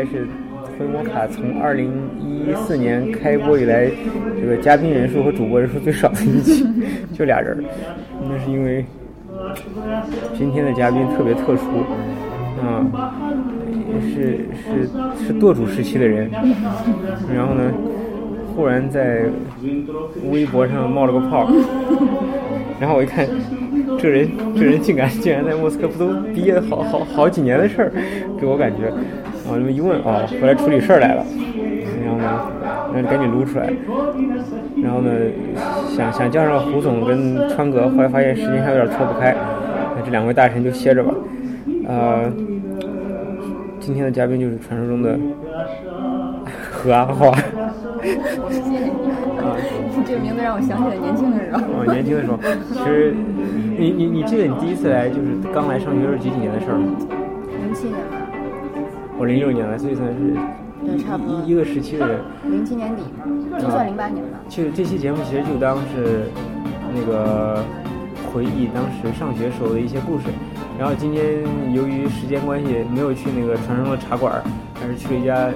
该是回摩卡从二零一四年开播以来，这个嘉宾人数和主播人数最少的一期，就俩人。那是因为今天的嘉宾特别特殊，啊，是是是舵主时期的人，然后呢，忽然在微博上冒了个泡，然后我一看。这人，这人竟然竟然在莫斯科不都毕业好好好几年的事儿，给我感觉，啊，这么一问，啊，回来处理事儿来了，然后呢，那赶紧撸出来，然后呢，想想叫上胡总跟川哥，后来发现时间还有点错不开，那这两位大神就歇着吧，呃，今天的嘉宾就是传说中的何阿华。啊，这个名字让我想起了年轻的时候。啊，年轻的时候，其实你你你记得你第一次来就是刚来上学是几几年的事儿吗？我零六年来，所以算是对差不多一个时期的人。零七年底，就算零八年吧。其实这期节目其实就当是那个回忆当时上学时候的一些故事。然后今天由于时间关系，没有去那个传说中的茶馆，而是去了一家。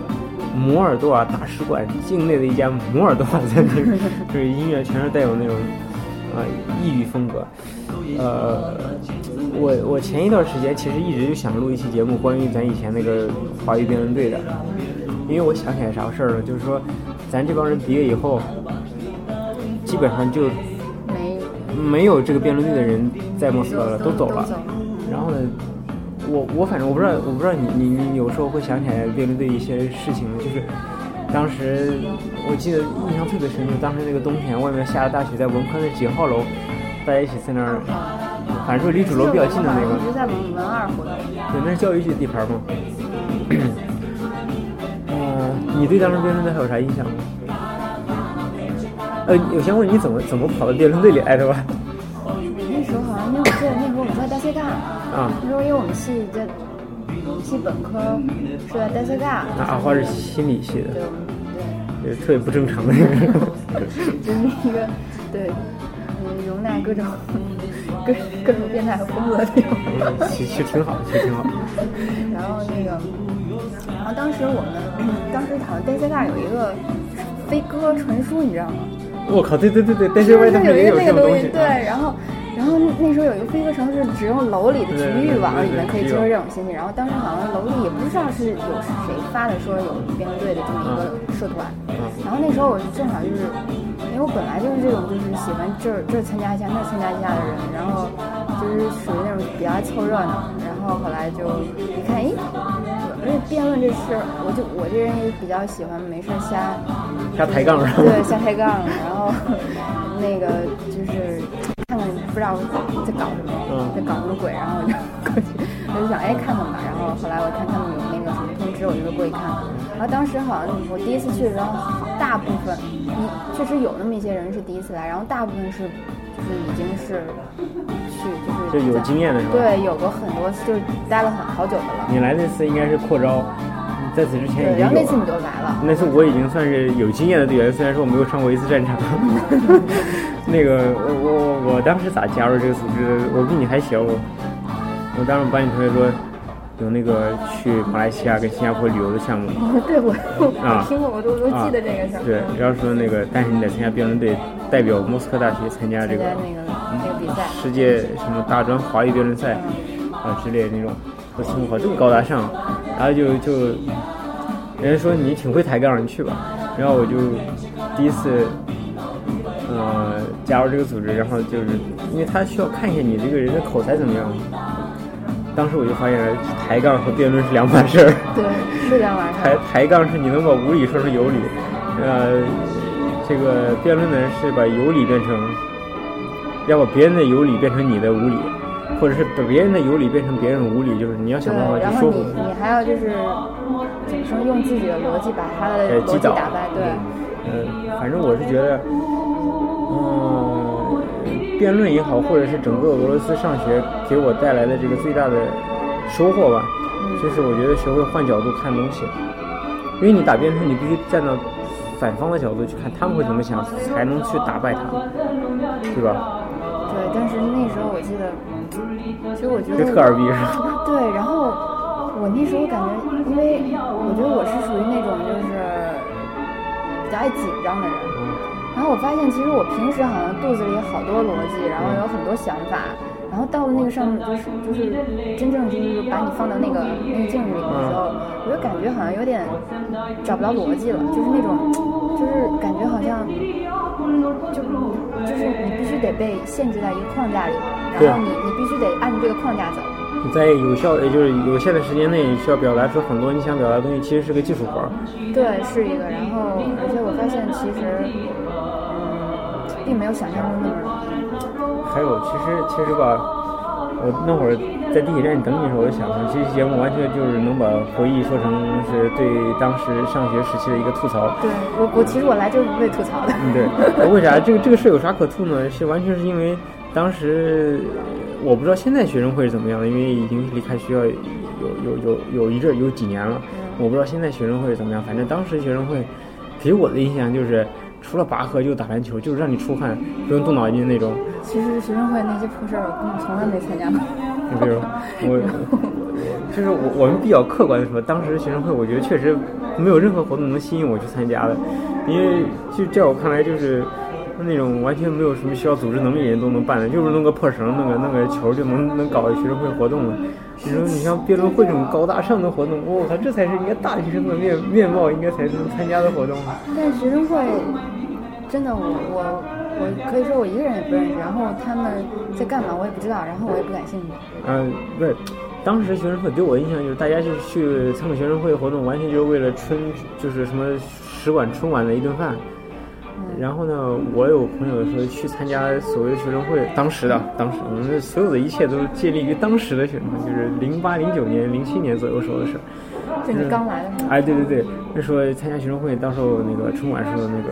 摩尔多瓦大使馆境内的一家摩尔多瓦餐厅，就是音乐全是带有那种啊异域风格。呃，我我前一段时间其实一直就想录一期节目，关于咱以前那个华语辩论队的，因为我想起来啥事儿了，就是说咱这帮人毕业以后，基本上就没没有这个辩论队的人在莫斯科了，都走了。然后呢？我我反正我不知道，我不知道你你你有时候会想起来辩论队一些事情就是当时我记得印象特别深，刻当时那个冬天外面下着大雪，在文科的几号楼，大家一起在那儿，反正离主楼比较近的那个。在文二活动。对，那是教育局的地盘吗？嗯，你对当时辩论队还有啥印象？呃，我先问你怎么怎么跑到辩论队里来的吧？那时候好像那我记得那时候我们在大 C 干。啊，那时候因为我们系在系本科是在戴斯嘎，那阿花是心理系的，对，对，特别不正常的一个，就是一个对，嗯，容纳各种各各种变态和风格的那种，其实挺好，其实挺好。然后那个，然后当时我们当时好像戴斯嘎有一个飞鸽传书，你知道吗？我靠，对对对对，戴斯嘎有一个那个东西，对，然后。然后那时候有一个飞鸽城是只用楼里的局域网里面可以接收这种信息，然后当时好像楼里也不知道是有谁发的，说有辩论队的这么一个社团。然后那时候我正好就是，因为我本来就是这种就是喜欢这儿这儿参加一下那儿参加一下的人，然后就是属于那种比较爱凑热闹。然后后来就一看，哎，而且辩论这事，我就我这人也比较喜欢没事瞎瞎抬杠，对，瞎抬杠。然后那个就是。看看不知道在搞什么，在搞什么鬼，然后我就过去，我就想哎看看吧。然后后来我看他们有那个什么通知，我就过去看看。然后当时好像我第一次去的时候，大部分一确实有那么一些人是第一次来，然后大部分是就是已经是去就是就有经验的是吧？对，有过很多次，就是待了很好久的了。你来那次应该是扩招。在此之前已经，然后那次你就来了。那次我已经算是有经验的队员，虽然说我没有上过一次战场。那个我我我当时咋加入这个组织？我比你还小，我我当时班里同学说有那个去马来西亚跟新加坡旅游的项目。对，我啊听过，我都都记得这个事儿。对，然后说那个，但是你得参加辩论队，代表莫斯科大学参加这个那个那个比赛，世界什么大专华语辩论赛啊之类的那种。我听我靠，这么高大上，然后就就，人家说你挺会抬杠，你去吧。然后我就第一次，呃，加入这个组织，然后就是因为他需要看一下你这个人的口才怎么样。当时我就发现了，抬杠和辩论是两码事儿。对，是两码事抬抬杠是你能把无理说成有理，呃，这个辩论呢是把有理变成，要把别人的有理变成你的无理。或者是把别人的有理变成别人无理，就是你要想办法去说服。然后你你还要就是怎么说，用自己的逻辑把他的逻辑打败。对。嗯，反正我是觉得，嗯，辩论也好，或者是整个俄罗斯上学给我带来的这个最大的收获吧，就是我觉得学会换角度看东西。因为你打辩论，你必须站到反方的角度去看他们会怎么想，才能去打败他，对吧？对，但是那时候我记得。其实我觉得特二逼是吧 对，然后我那时候感觉，因为我觉得我是属于那种就是比较爱紧张的人，然后我发现其实我平时好像肚子里好多逻辑，然后有很多想法，然后到了那个上面就是就是真正就是把你放到那个那个镜子里面的时候，我就感觉好像有点找不到逻辑了，就是那种就是感觉好像就就是你必须得被限制在一个框架里，然后你你必须得按这个框架走。你在有效也就是有限的时间内，需要表达出很多你想表达的东西，其实是个技术活儿。对，是一个。然后，而且我发现其实，嗯，并没有想象中那么容易。还有，其实其实吧，我那会儿在地铁站等你的时候，我就想，这期节目完全就是能把回忆说成是对当时上学时期的一个吐槽。对我，我其实我来就是为吐槽的。嗯，对。为啥这个这个事有啥可吐呢？是完全是因为当时。我不知道现在学生会是怎么样的，因为已经离开学校有有有有一阵有几年了。我不知道现在学生会是怎么样，反正当时学生会给我的印象就是除了拔河就打篮球，就是让你出汗不用动脑筋那种。其实学生会那些破事儿我从来没参加过。你比如我，就是我我们比较客观的说，当时学生会我觉得确实没有任何活动能吸引我去参加的，因为就在我看来就是。那种完全没有什么需要组织能力的人都能办的，就是弄个破绳，弄个弄个球就能能搞学生会活动了。你说你像辩论会这种高大上的活动，我靠，这才是应该大学生的面面貌，应该才能参加的活动。但学生会真的，我我我可以说我一个人也不认识，然后他们在干嘛我也不知道，然后我也不感兴趣。嗯，不是，当时学生会给我印象就是大家就是去参加学生会活动，完全就是为了春，就是什么使馆春晚的一顿饭。然后呢，我有朋友说去参加所谓的学生会，当时的当时，我们所有的一切都建立于当时的学生会，就是零八、零九年、零七年左右时候的事。就你刚来的时候。哎，对对对，那时候参加学生会，到时候那个春晚时候那个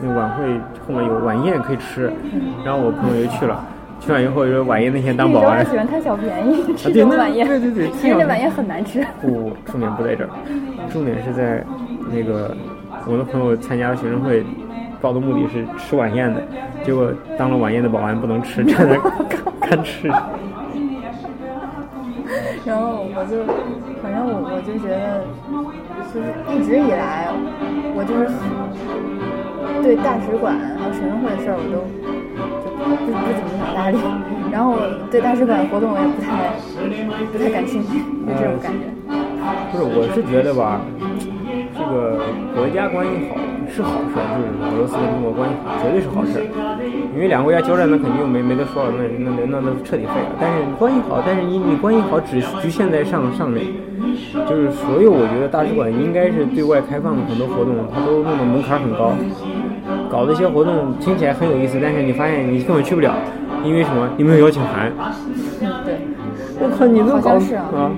那晚会后面有晚宴可以吃，然后我朋友就去了，去完以后就晚宴那天当保安。喜欢贪小便宜，吃这晚宴。对对对，其实这晚宴很难吃。不，重点不在这儿，重点是在那个我的朋友参加学生会。报的目的是吃晚宴的，结果当了晚宴的保安不能吃，站在干吃。然后我就，反正我我就觉得，就是一直以来，我就是对大使馆还有学生会的事儿，我都就不不怎么想搭理。然后对大使馆活动我也不太不太感兴趣，就这种感觉。不是，我是觉得吧，这这个国家关系好。是好事，就是俄罗斯跟中国关系好，绝对是好事。因为两个国家交战，那肯定没没得说了，那那那那彻底废了。但是关系好，但是你你关系好只局限在上上面，就是所有我觉得大使馆应该是对外开放的很多活动，它都弄得门槛很高，搞的一些活动听起来很有意思，但是你发现你根本去不了，因为什么？你没有邀请函。对。我靠，你能搞啊？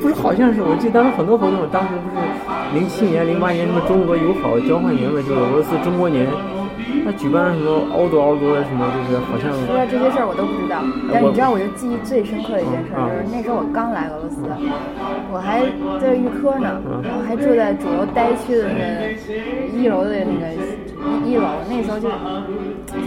不是，好像是，我记得当时很多活动，当时不是零七年、零八年什么中俄友好交换年嘛，就是俄罗斯中国年，他举办了什么奥多奥多的什么，就是好像。除了这些事儿我都不知道，但你知道我就记忆最深刻的一件事，就是那时候我刚来俄罗斯，我还在预科呢，然后还住在主楼呆区的那个一楼的那个一楼，那时候就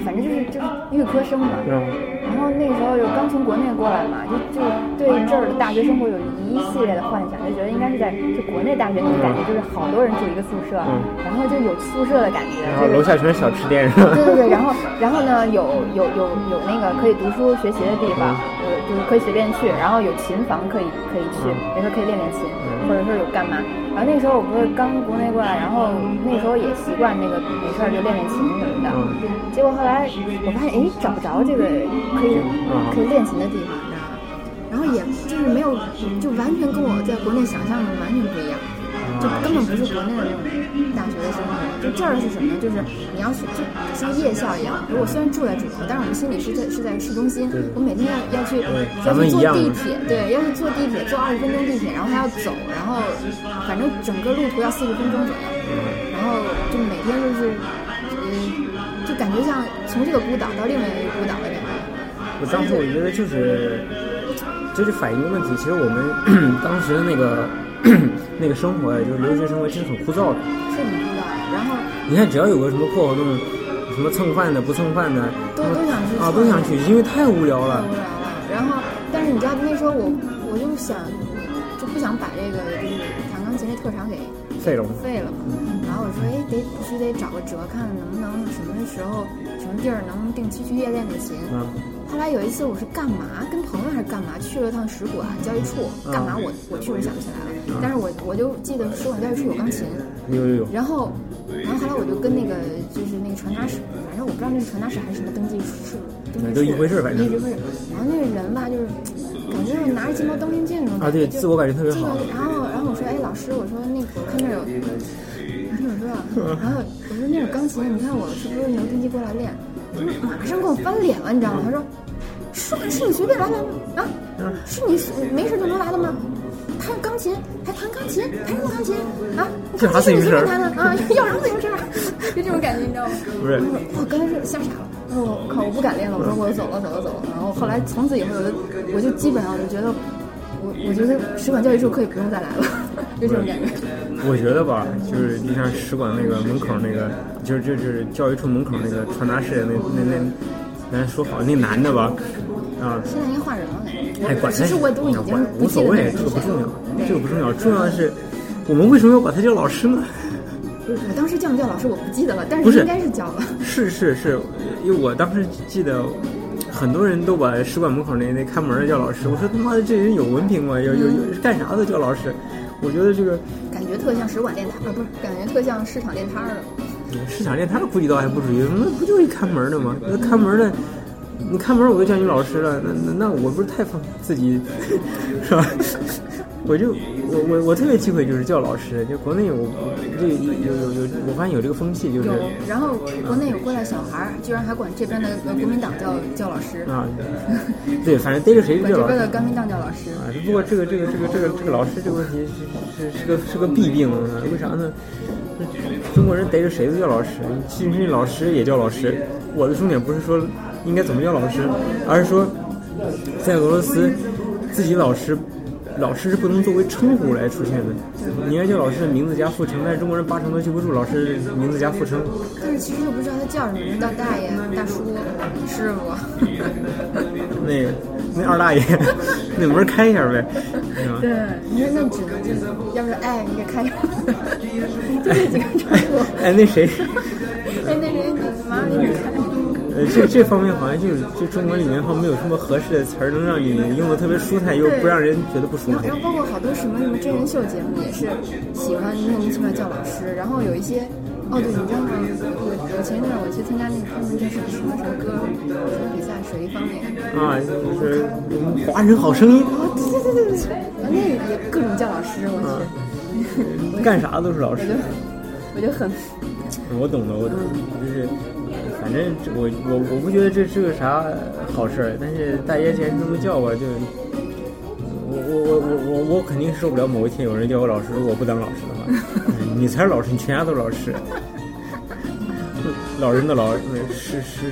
反正就是就是预科生嘛。然后那时候就刚从国内过来嘛，就就对这儿的大学生活有一系列的幻想，就觉得应该是在就国内大学那种感觉，就是好多人住一个宿舍，然后就有宿舍的感觉。然后楼下全是小吃店，是吧？对对对，然后然后呢，有有有有那个可以读书学习的地方，呃，就是可以随便去，然后有琴房可以可以去，没事可以练练琴，或者说有干嘛。然后那时候我不是刚国内过来，然后那时候也习惯那个没事就练练琴什么的。结果后来我发现，哎，找不着这个可以可以练琴的地方，你知道吗？然后也就是没有，就完全跟我在国内想象的完全不一样。就根本不是国内的那种大学的生活，就这儿是什么呢？就是你要去，就像夜校一样。比如我虽然住在主楼，但是我们心里是在是在市中心。我每天要要去要去坐地铁，对，要去坐地铁，坐二十分钟地铁，然后还要走，然后反正整个路途要四十分钟左右。然后就每天就是，嗯，就感觉像从这个孤岛到另外一个孤岛的感觉。我当时我觉得就是，就是反映一个问题。其实我们 当时的那个。那个生活呀，就是留学生活，其实很枯燥的。是很枯燥。然后你看，只要有个什么破活动，什么蹭饭的、不蹭饭的，都都想去啊，都想去，因为太无聊了。太无聊了。然后，但是你知道那时候我，我就想，就不想把这个就是弹钢琴这特长给废了吗？废了嘛。然后我说，哎，得必须得找个辙，看能不能什么时候、什么地儿能定期去夜练这琴。嗯后来有一次我是干嘛，跟朋友还是干嘛，去了趟使馆教育处，干嘛我我确实想不起来了，但是我我就记得使馆教育处有钢琴，有有有，然后，然后后来我就跟那个就是那个传达室，反正我不知道那是传达室还是什么登记处，登记处一回事儿反正一回事。然后那个人吧，就是感觉就是拿着金毛当令箭那种啊对自我感觉特别好然后然后我说，哎，老师，我说那个我看那儿有，然后我说啊，然后我说那有钢琴，你看我是不是能定期过来练？他马上跟我翻脸了，你知道吗？他说。是是你随便来来吗？啊，是你没事就能来的吗？弹钢琴还弹钢琴，弹什么钢琴啊？这啥自行车弹的啊？要什么自行车？就这种感觉，你知道吗？不是我刚开始吓傻了，我靠，我不敢练了，我说我走了走了走了。然后后来从此以后，我就我就基本上就觉得，我我觉得使馆教育处可以不用再来了，就这种感觉。我觉得吧，就是就像使馆那个门口那个，就是就是教育处门口那个传达室那那那。咱说好那男的吧，啊，现在应该换人了，哎，管其实我都已经无所谓，这个不重要，这个不重要，重要的是我们为什么要把他叫老师呢？我当时叫没叫老师我不记得了，但是应该是叫了。是是是，因为我当时记得很多人都把使馆门口那那看门的叫老师，我说他妈的这人有文凭吗？有有有干啥的叫老师？我觉得这个感觉特像使馆练摊，啊，不是，感觉特像市场练摊的。市场练摊儿估计倒还不至于，那不就一看门的吗？那看门的，你看门我都叫你老师了，那那那我不是太放自己是吧？我就我我我特别忌讳就是叫老师，就国内有这有有有，我发现有这个风气，就是有，然后国内有过来小孩儿，居然还管这边的国民党叫叫老师啊，对，反正逮着谁就叫老师。这边的国民党叫老师啊，不过这个这个这个这个这个老师这个问题是是是个是个弊病，为啥呢？中国人逮着谁都叫老师，其实老师也叫老师。我的重点不是说应该怎么叫老师，而是说在俄罗斯，自己老师。老师是不能作为称呼来出现的，你应该叫老师的名字加复称，但是中国人八成都记不住老师名字加复称。但是其实又不知道他叫什么，叫大爷、大叔、师傅。那个，那二大爷，那门开一下呗。对，你说那只能就是，要不是哎，你给开。就这几个称呼。哎，那谁？哎，那谁，你妈给你开。呃，这这方面好像就是就中文里面好像没有什么合适的词儿，能让你用的特别舒坦又不让人觉得不舒服。然后包括好多什么什么真人秀节目也是喜欢莫名其妙叫老师，然后有一些哦对，你知道吗？我我前一段我去参加那个他们这是什么什么歌什么比赛，水一方面啊，就是华人好声音。哦，对对对对对，那也各种叫老师，我去，干啥都是老师。我就很，我懂的，我懂，就是。反正我我我不觉得这是个啥好事儿，但是大家既然这么叫我，就我我我我我我肯定受不了某一天有人叫我老师，如果不当老师的话，你才是老师，你全家都是老师。老人的老，是是是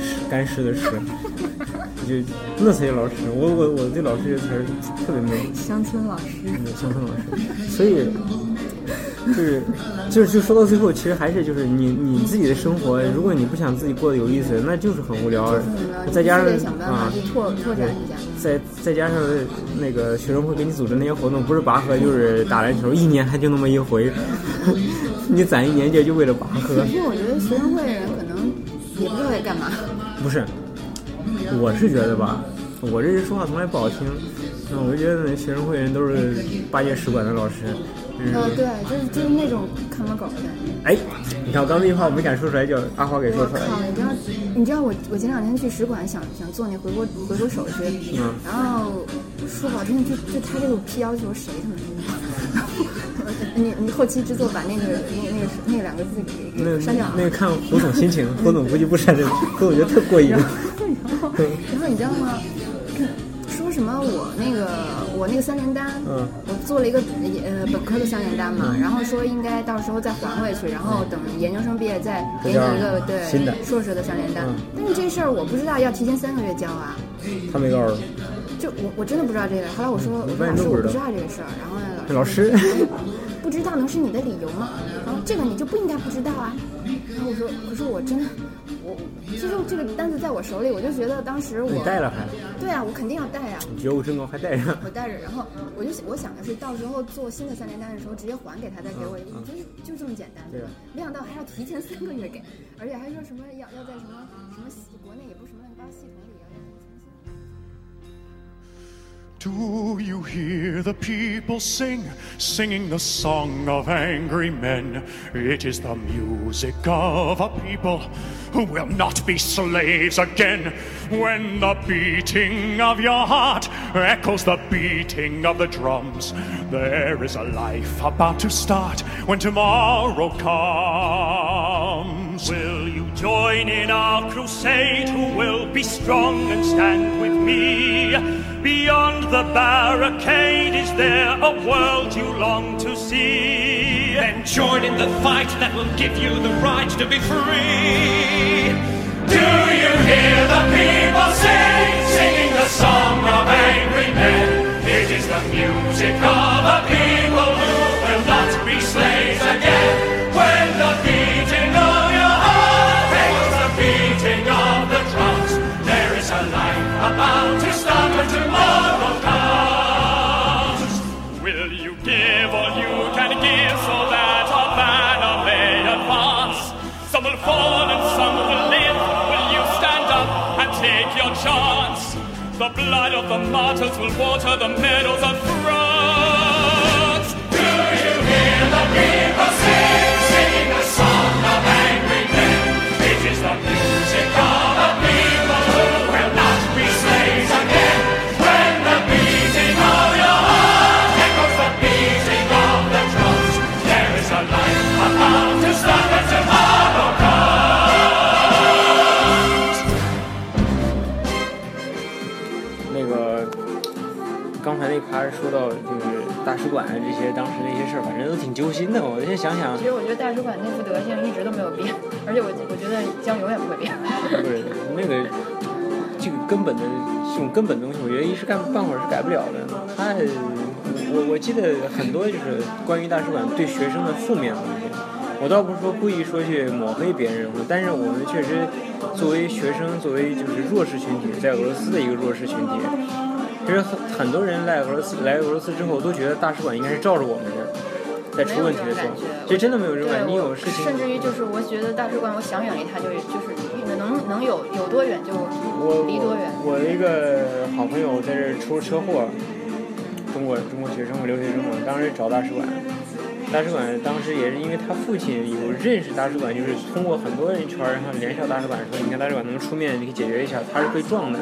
是干尸的尸，就那才叫老师。我我我对老师这词儿特别美。乡村老师。乡村老师，所以。就是就是就说到最后，其实还是就是你你自己的生活，如果你不想自己过得有意思，那就是很无聊。再加上啊，拓拓展一下。再再加上那个学生会给你组织那些活动，不是拔河就是打篮球，一年还就那么一回，你攒一年劲就为了拔河。其实我觉得学生会的人可能也不知道在干嘛。不是，我是觉得吧，我这人说话从来不好听，我就觉得那学生会人都是八届使馆的老师。呃，对，就是就是那种看门狗的感觉。哎，你看我刚那句话我没敢说出来，就阿花给说出来。靠，你知道，你知道我我前两天去使馆想想做那回国回国手续，嗯，然后说不好听，就就他这个批要求谁他妈 你你后期制作把那个那那个那两个字给给删掉。那个看胡总心情，胡总估计不删这个，胡总觉得特过瘾。然后然后你知道吗？说什么我那个我那个三联单，嗯，我做了一个呃本科的三联单嘛，然后说应该到时候再还回去，然后等研究生毕业再给你一个对硕士的三联单。但是这事儿我不知道要提前三个月交啊。他没告诉。就我我真的不知道这个。后来我说我老师我不知道这个事儿，然后老师不知道能是你的理由吗？然后这个你就不应该不知道啊。然后我说可是我真的。我其实这个单子在我手里，我就觉得当时我你带了还？对啊，我肯定要带啊。觉悟真高，还带着。我带着，然后我就我想的是，到时候做新的三联单的时候，直接还给他，再给我，就是就这么简单，对吧？没想到还要提前三个月给，而且还说什么要要在什么什么国内也不是什么乱七八糟系统里要重新。Do you hear the people sing, singing the song of angry men? It is the music of a people who will not be slaves again. When the beating of your heart echoes the beating of the drums, there is a life about to start when tomorrow comes. Will you join in our crusade? Who will be strong and stand with me? Beyond the barricade, is there a world you long to see? Join in the fight that will give you the right to be free. Do you hear the people sing, singing the song of angry men? It is the music of a people who will not be slaves again. When the beating The blood of the martyrs will water the meadows of France. Do you hear the people 刚才那趴说到就是大使馆这些当时那些事儿，反正都挺揪心的。我现在想想其，实我觉得大使馆那副德行一直都没有变，而且我我觉得将永远不会变。不是那个这个根本的这种根本东西，我觉得一时干半会儿是改不了的。他我我记得很多就是关于大使馆对学生的负面东西。我倒不是说故意说去抹黑别人，但是我们确实作为学生，作为就是弱势群体，在俄罗斯的一个弱势群体，其实很很多人来俄罗斯来俄罗斯之后都觉得大使馆应该是罩着我们的，在出问题的时候，其实真的没有这种感觉。你有事情，甚至于就是我觉得大使馆，我想远离它就就是能能有有多远就我离多远。我一个好朋友在这出了车祸，中国中国学生嘛，留学生嘛，当时找大使馆，大使馆当时也是因为他父亲有认识大使馆，就是通过很多人圈儿，然后联系到大使馆说，你看大使馆能出面，你可以解决一下，他是被撞的。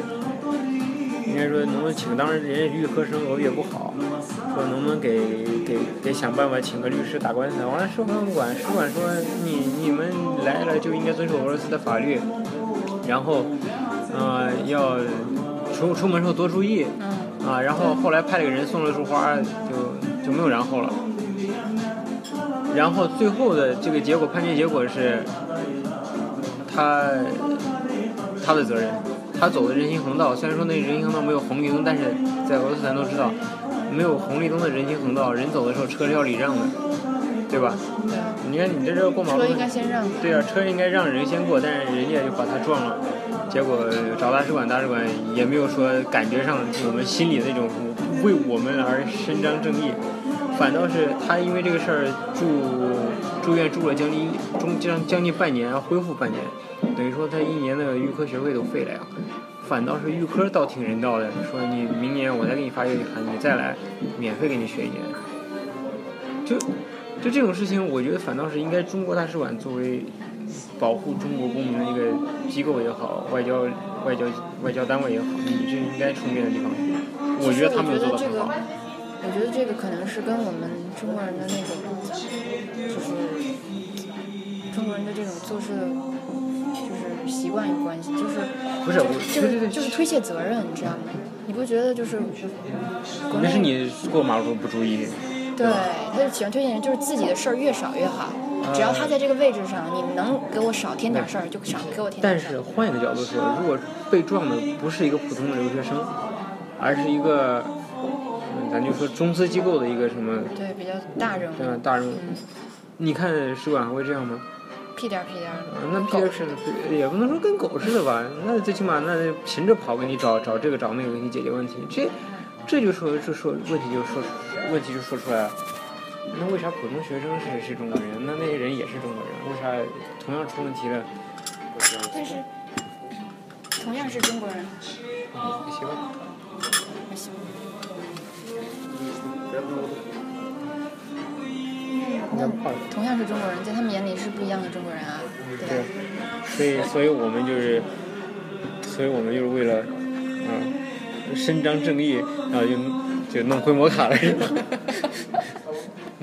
应该说能不能请，当时人家预科生俄语也不好，说能不能给给给想办法请个律师打官司。完了，使馆管使馆说你你们来了就应该遵守俄罗斯的法律，然后呃要出出门时候多注意啊。然后后来派了个人送了束花，就就没有然后了。然后最后的这个结果判决结果是，他他的责任。他走的人行横道，虽然说那人行横道没有红绿灯，但是在俄罗斯咱都知道，没有红绿灯的人行横道，人走的时候车是要礼让的，对吧？对啊，你看你这这过马路，车应该先让。对啊，车应该让人先过，但是人家就把他撞了，结果找大使馆，大使馆也没有说感觉上我们心里那种为我们而伸张正义，反倒是他因为这个事儿住住院住了将近中将将近半年，恢复半年，等于说他一年的预科学费都废了呀。反倒是预科倒挺人道的，说你明年我再给你发邮件函，你再来，免费给你学一年。就就这种事情，我觉得反倒是应该中国大使馆作为保护中国公民的一个机构也好，外交外交外交单位也好，你这应该出面的地方。我觉得他没有做到很好。我觉得这个可能是跟我们中国人的那种，就是中国人的这种做事，就是习惯有关系，就是不是我，就是就是推卸责任，你知道吗？你不觉得就是国内那是你过马路不注意。对，他就喜欢推荐人，就是自己的事儿越少越好。只要他在这个位置上，你能给我少添点事儿，就少给我添点但事儿。是换一个角度说，如果被撞的不是一个普通的留学生，而是一个，嗯，咱就说中资机构的一个什么，对，比较大人物。对？大人物，嗯，你看使馆还会这样吗？屁颠儿屁颠儿那屁是也不能说跟狗似的吧，那最起码那勤着跑给你找找这个找那个给你解决问题，这这就说就说问题就说问题就说出来了。那为啥普通学生是是中国人，那那些人也是中国人？为啥同样出问题了？但是同样是中国人，行吧，还行。那同样是中国人，在他们眼里是不一样的中国人啊，对对？，所以所以我们就是，所以我们就是为了，嗯，伸张正义，然后就就弄回摩卡了，是吧？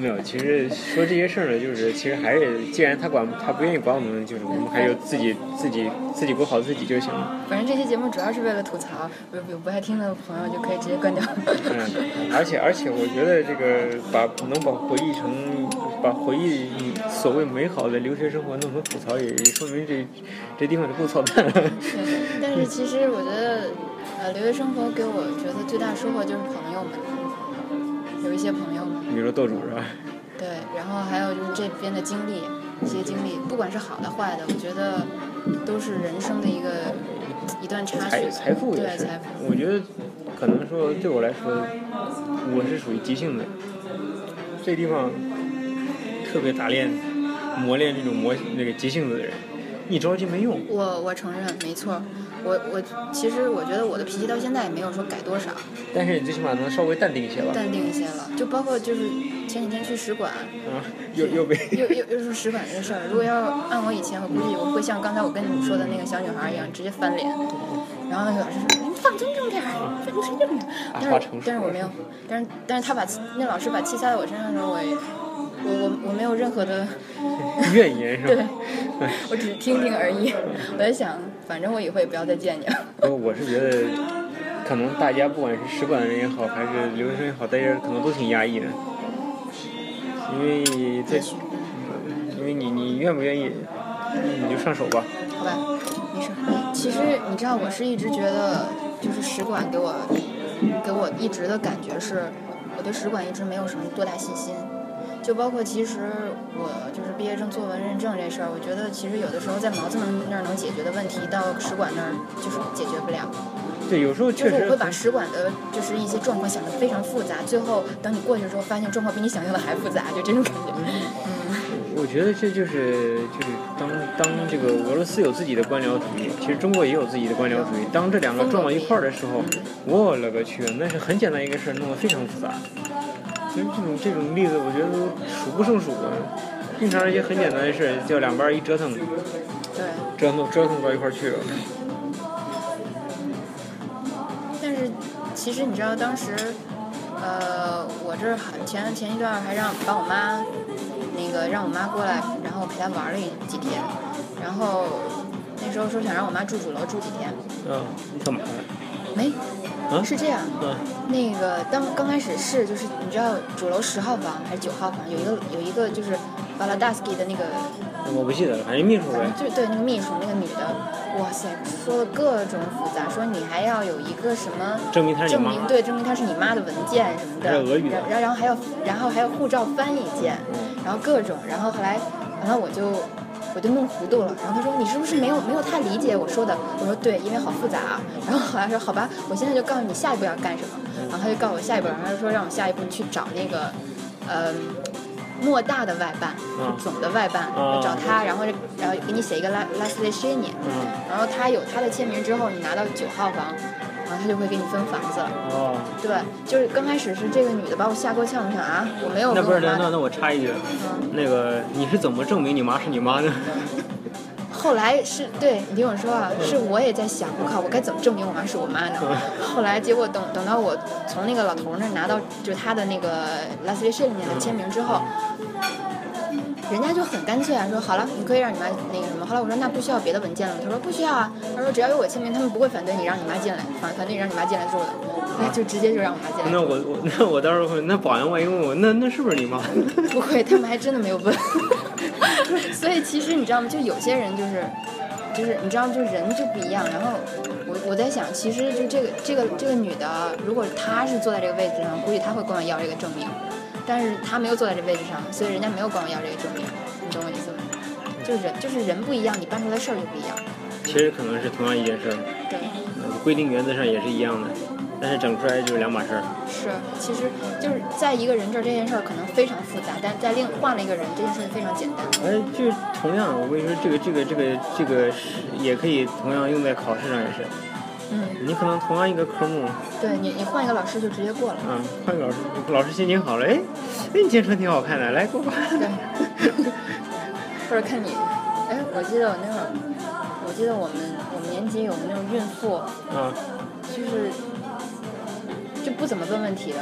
没有，其实说这些事儿呢，就是其实还是，既然他管他不愿意管我们，就是我们还是自己自己自己过好自己就行了。反正这期节目主要是为了吐槽，有有不爱听的朋友就可以直接关掉。嗯，而且而且我觉得这个把能把回忆成把回忆所谓美好的留学生活弄成吐槽，也也说明这这地方就够操蛋了。但是其实我觉得，呃，留学生活给我觉得最大收获就是朋友们，有一些朋友们。比如说斗主是吧？对，然后还有就是这边的经历，一些经历，不管是好的坏的，我觉得都是人生的一个一段插曲财。财富也是对财富，我觉得可能说对我来说，我是属于急性的，这地方特别打练、磨练这种磨那个急性子的人，一着急没用。我我承认，没错。我我其实我觉得我的脾气到现在也没有说改多少，但是你最起码能稍微淡定一些吧。淡定一些了。就包括就是前几天去使馆，啊，又又被又又又说使馆这个事儿，如果要按我以前，我估计我会像刚才我跟你说的那个小女孩一样，直接翻脸。然后那个老师说：“您放尊重点儿，尊重点儿。”但是但是我没有，但是但是他把那老师把气撒在我身上的时候，我也我我我没有任何的，怨言是吧 对？我只是听听而已。我在想，反正我以后也不要再见你了。不过我是觉得，可能大家不管是使馆的人也好，还是留学生也好，大家可能都挺压抑的，因为这也，许因为你你愿不愿意，你就上手吧。好吧，没事。其实你知道，我是一直觉得，就是使馆给我给我一直的感觉是，我对使馆一直没有什么多大信心。就包括其实我就是毕业证作文认证这事儿，我觉得其实有的时候在毛子能那儿能解决的问题，到使馆那儿就是解决不了。对，有时候确实就是我会把使馆的就是一些状况想得非常复杂，最后等你过去之后，发现状况比你想象的还复杂，就这种感觉。嗯我觉得这就是就是当当这个俄罗斯有自己的官僚主义，其实中国也有自己的官僚主义。当这两个撞到一块儿的时候，我勒个去，那是很简单一个事儿，弄得非常复杂。其实这种这种例子，我觉得都数不胜数的。平常一些很简单的事儿，叫两边一折腾，对。折腾折腾到一块儿去了。但是其实你知道，当时，呃，我这前前一段还让把我妈，那个让我妈过来，然后陪她玩了一几天，然后那时候说想让我妈住主楼住几天，嗯，你干嘛？没，啊是这样，嗯那个当刚开始是就是你知道主楼十号房还是九号房有一个有一个就是巴拉达斯基的那个我不记得了，反正秘书呗。就对那个秘书那个女的，哇塞，说了各种复杂，说你还要有一个什么证明她是你妈证明对，证明她是你妈的文件什么的，还有俄语的然后然后还有然后还有护照翻译件，然后各种，然后后来然后我就我就弄糊涂了，然后他说你是不是没有没有太理解我说的？我说对，因为好复杂啊。然后后来说好吧，我现在就告诉你下一步要干什么，然后他就告诉我下一步，然后他就说让我下一步去找那个，呃、莫大的外办，嗯就总的外办，嗯找他，然后然后给你写一个 e s h e n 嗯，然后他有他的签名之后，你拿到九号房，然后他就会给你分房子了。哦，对，就是刚开始是这个女的把我吓够呛，我想啊，我没有那不是那那那我插一句，嗯那个你是怎么证明你妈是你妈呢？后来是对你听我说啊，是我也在想，我靠，我该怎么证明我妈是我妈呢？后来结果等等到我从那个老头儿那儿拿到就是他的那个 last l e s h e n i 的签名之后。人家就很干脆啊，说好了，你可以让你妈那个什么。后来我说那不需要别的文件了，他说不需要啊，他说只要有我签名，他们不会反对你让你妈进来，反反对你让你妈进来住的，那 就直接就让我妈进来。那我我那我到时候会，那保安万一问我，那那是不是你妈？不会，他们还真的没有问。所以其实你知道吗？就有些人就是，就是你知道，就人就不一样。然后我我在想，其实就这个这个这个女的，如果她是坐在这个位置上，估计她会跟我要这个证明。但是他没有坐在这位置上，所以人家没有管我要这个证明。你懂我意思吗？就是人就是人不一样，你办出来事儿就不一样。其实可能是同样一件事儿，对，呃规定原则上也是一样的，但是整出来就是两码事儿。是，其实就是在一个人这儿这件事儿可能非常复杂，但在另换了一个人，这件事情非常简单。哎，就是同样，我跟你说，这个这个这个这个是也可以同样用在考试上也是。嗯，你可能同样一个科目，对你你换一个老师就直接过了。嗯，换一个老师，老师心情好了，哎，哎，你今天穿挺好看的，来过吧。对，或者看你，哎，我记得我那会儿，我记得我们我们年级有那种孕妇，啊，就是就不怎么问问题的，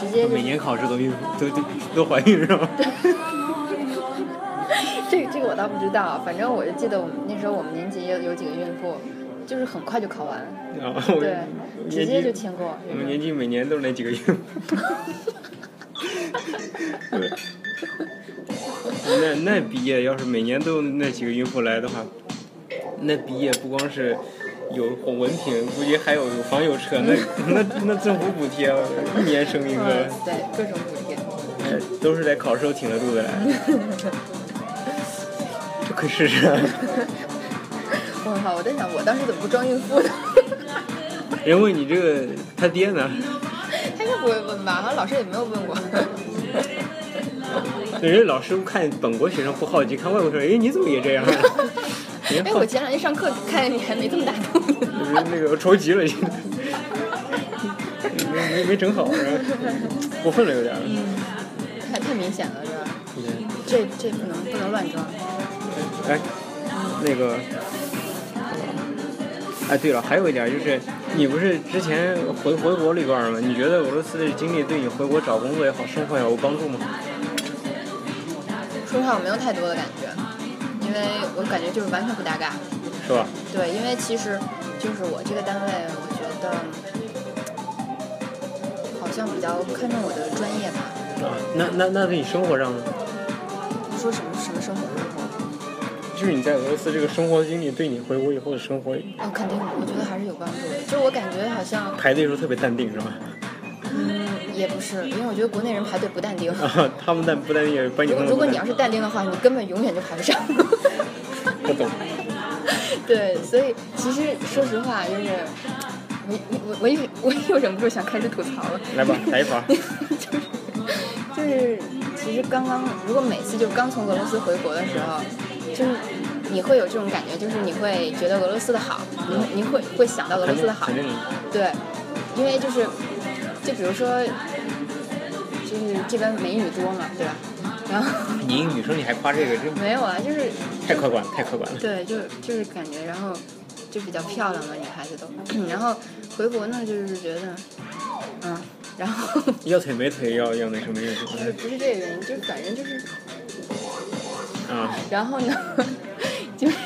直接每年考试都孕妇都都都怀孕是吧？这个这个我倒不知道，反正我就记得我们那时候我们年级有有几个孕妇，就是很快就考完，对，直接就级签过。我们年级每年都是那几个孕妇。那那毕业要是每年都有那几个孕妇来的话，那毕业不光是有文凭，估计还有有房有车，那 那那政府补贴一年生一个嗯，，对，各种补贴。哎都是在考试时候挺得住的来。这可以试试啊。我在想，我当时怎么不装孕妇呢？人问你这个他爹呢？他应该不会问吧？好像老师也没有问过。人家老师看本国学生不好奇，看外国学生，哎，你怎么也这样？啊哎，我前两天上课看见你还没这么大肚子。就是那个着急了，现在没没没整好，是吧？过分了有点儿。太太明显了，是吧？这这不能不能乱装。哎，那个，哎，对了，还有一点就是，你不是之前回回国了一段吗？你觉得俄罗斯的经历对你回国找工作也好，生活也好有帮助吗？说实话，我没有太多的感觉，因为我感觉就是完全不搭嘎。是吧？对，因为其实就是我这个单位，我觉得好像比较看重我的专业吧。啊，那那那对你生活上呢？你说什么什么生活？就是你在俄罗斯这个生活经历，对你回国以后的生活哦，肯定，我觉得还是有帮助的。就我感觉好像，排队的时候特别淡定，是吧？嗯，也不是，因为我觉得国内人排队不淡定。啊，他们淡不淡定也把你如果你要是淡定的话，你根本永远就排不上。不懂。对，所以其实说实话，就是我我我又我又忍不住想开始吐槽了。来吧，来一发。就是其实刚刚，如果每次就刚从俄罗斯回国的时候，就是你会有这种感觉，就是你会觉得俄罗斯的好，你会你会会想到俄罗斯的好。对，因为就是就比如说，就是这边美女多嘛，对吧？然后你一女生你还夸这个，这没有啊，就是太客观，太客观了。对，就就是感觉，然后就比较漂亮嘛，女孩子都，然后回国呢，就是觉得，嗯，然后。要腿没腿，要要那什么意思？不是 不是这个原因，就是反正就是，啊，然后呢，就是，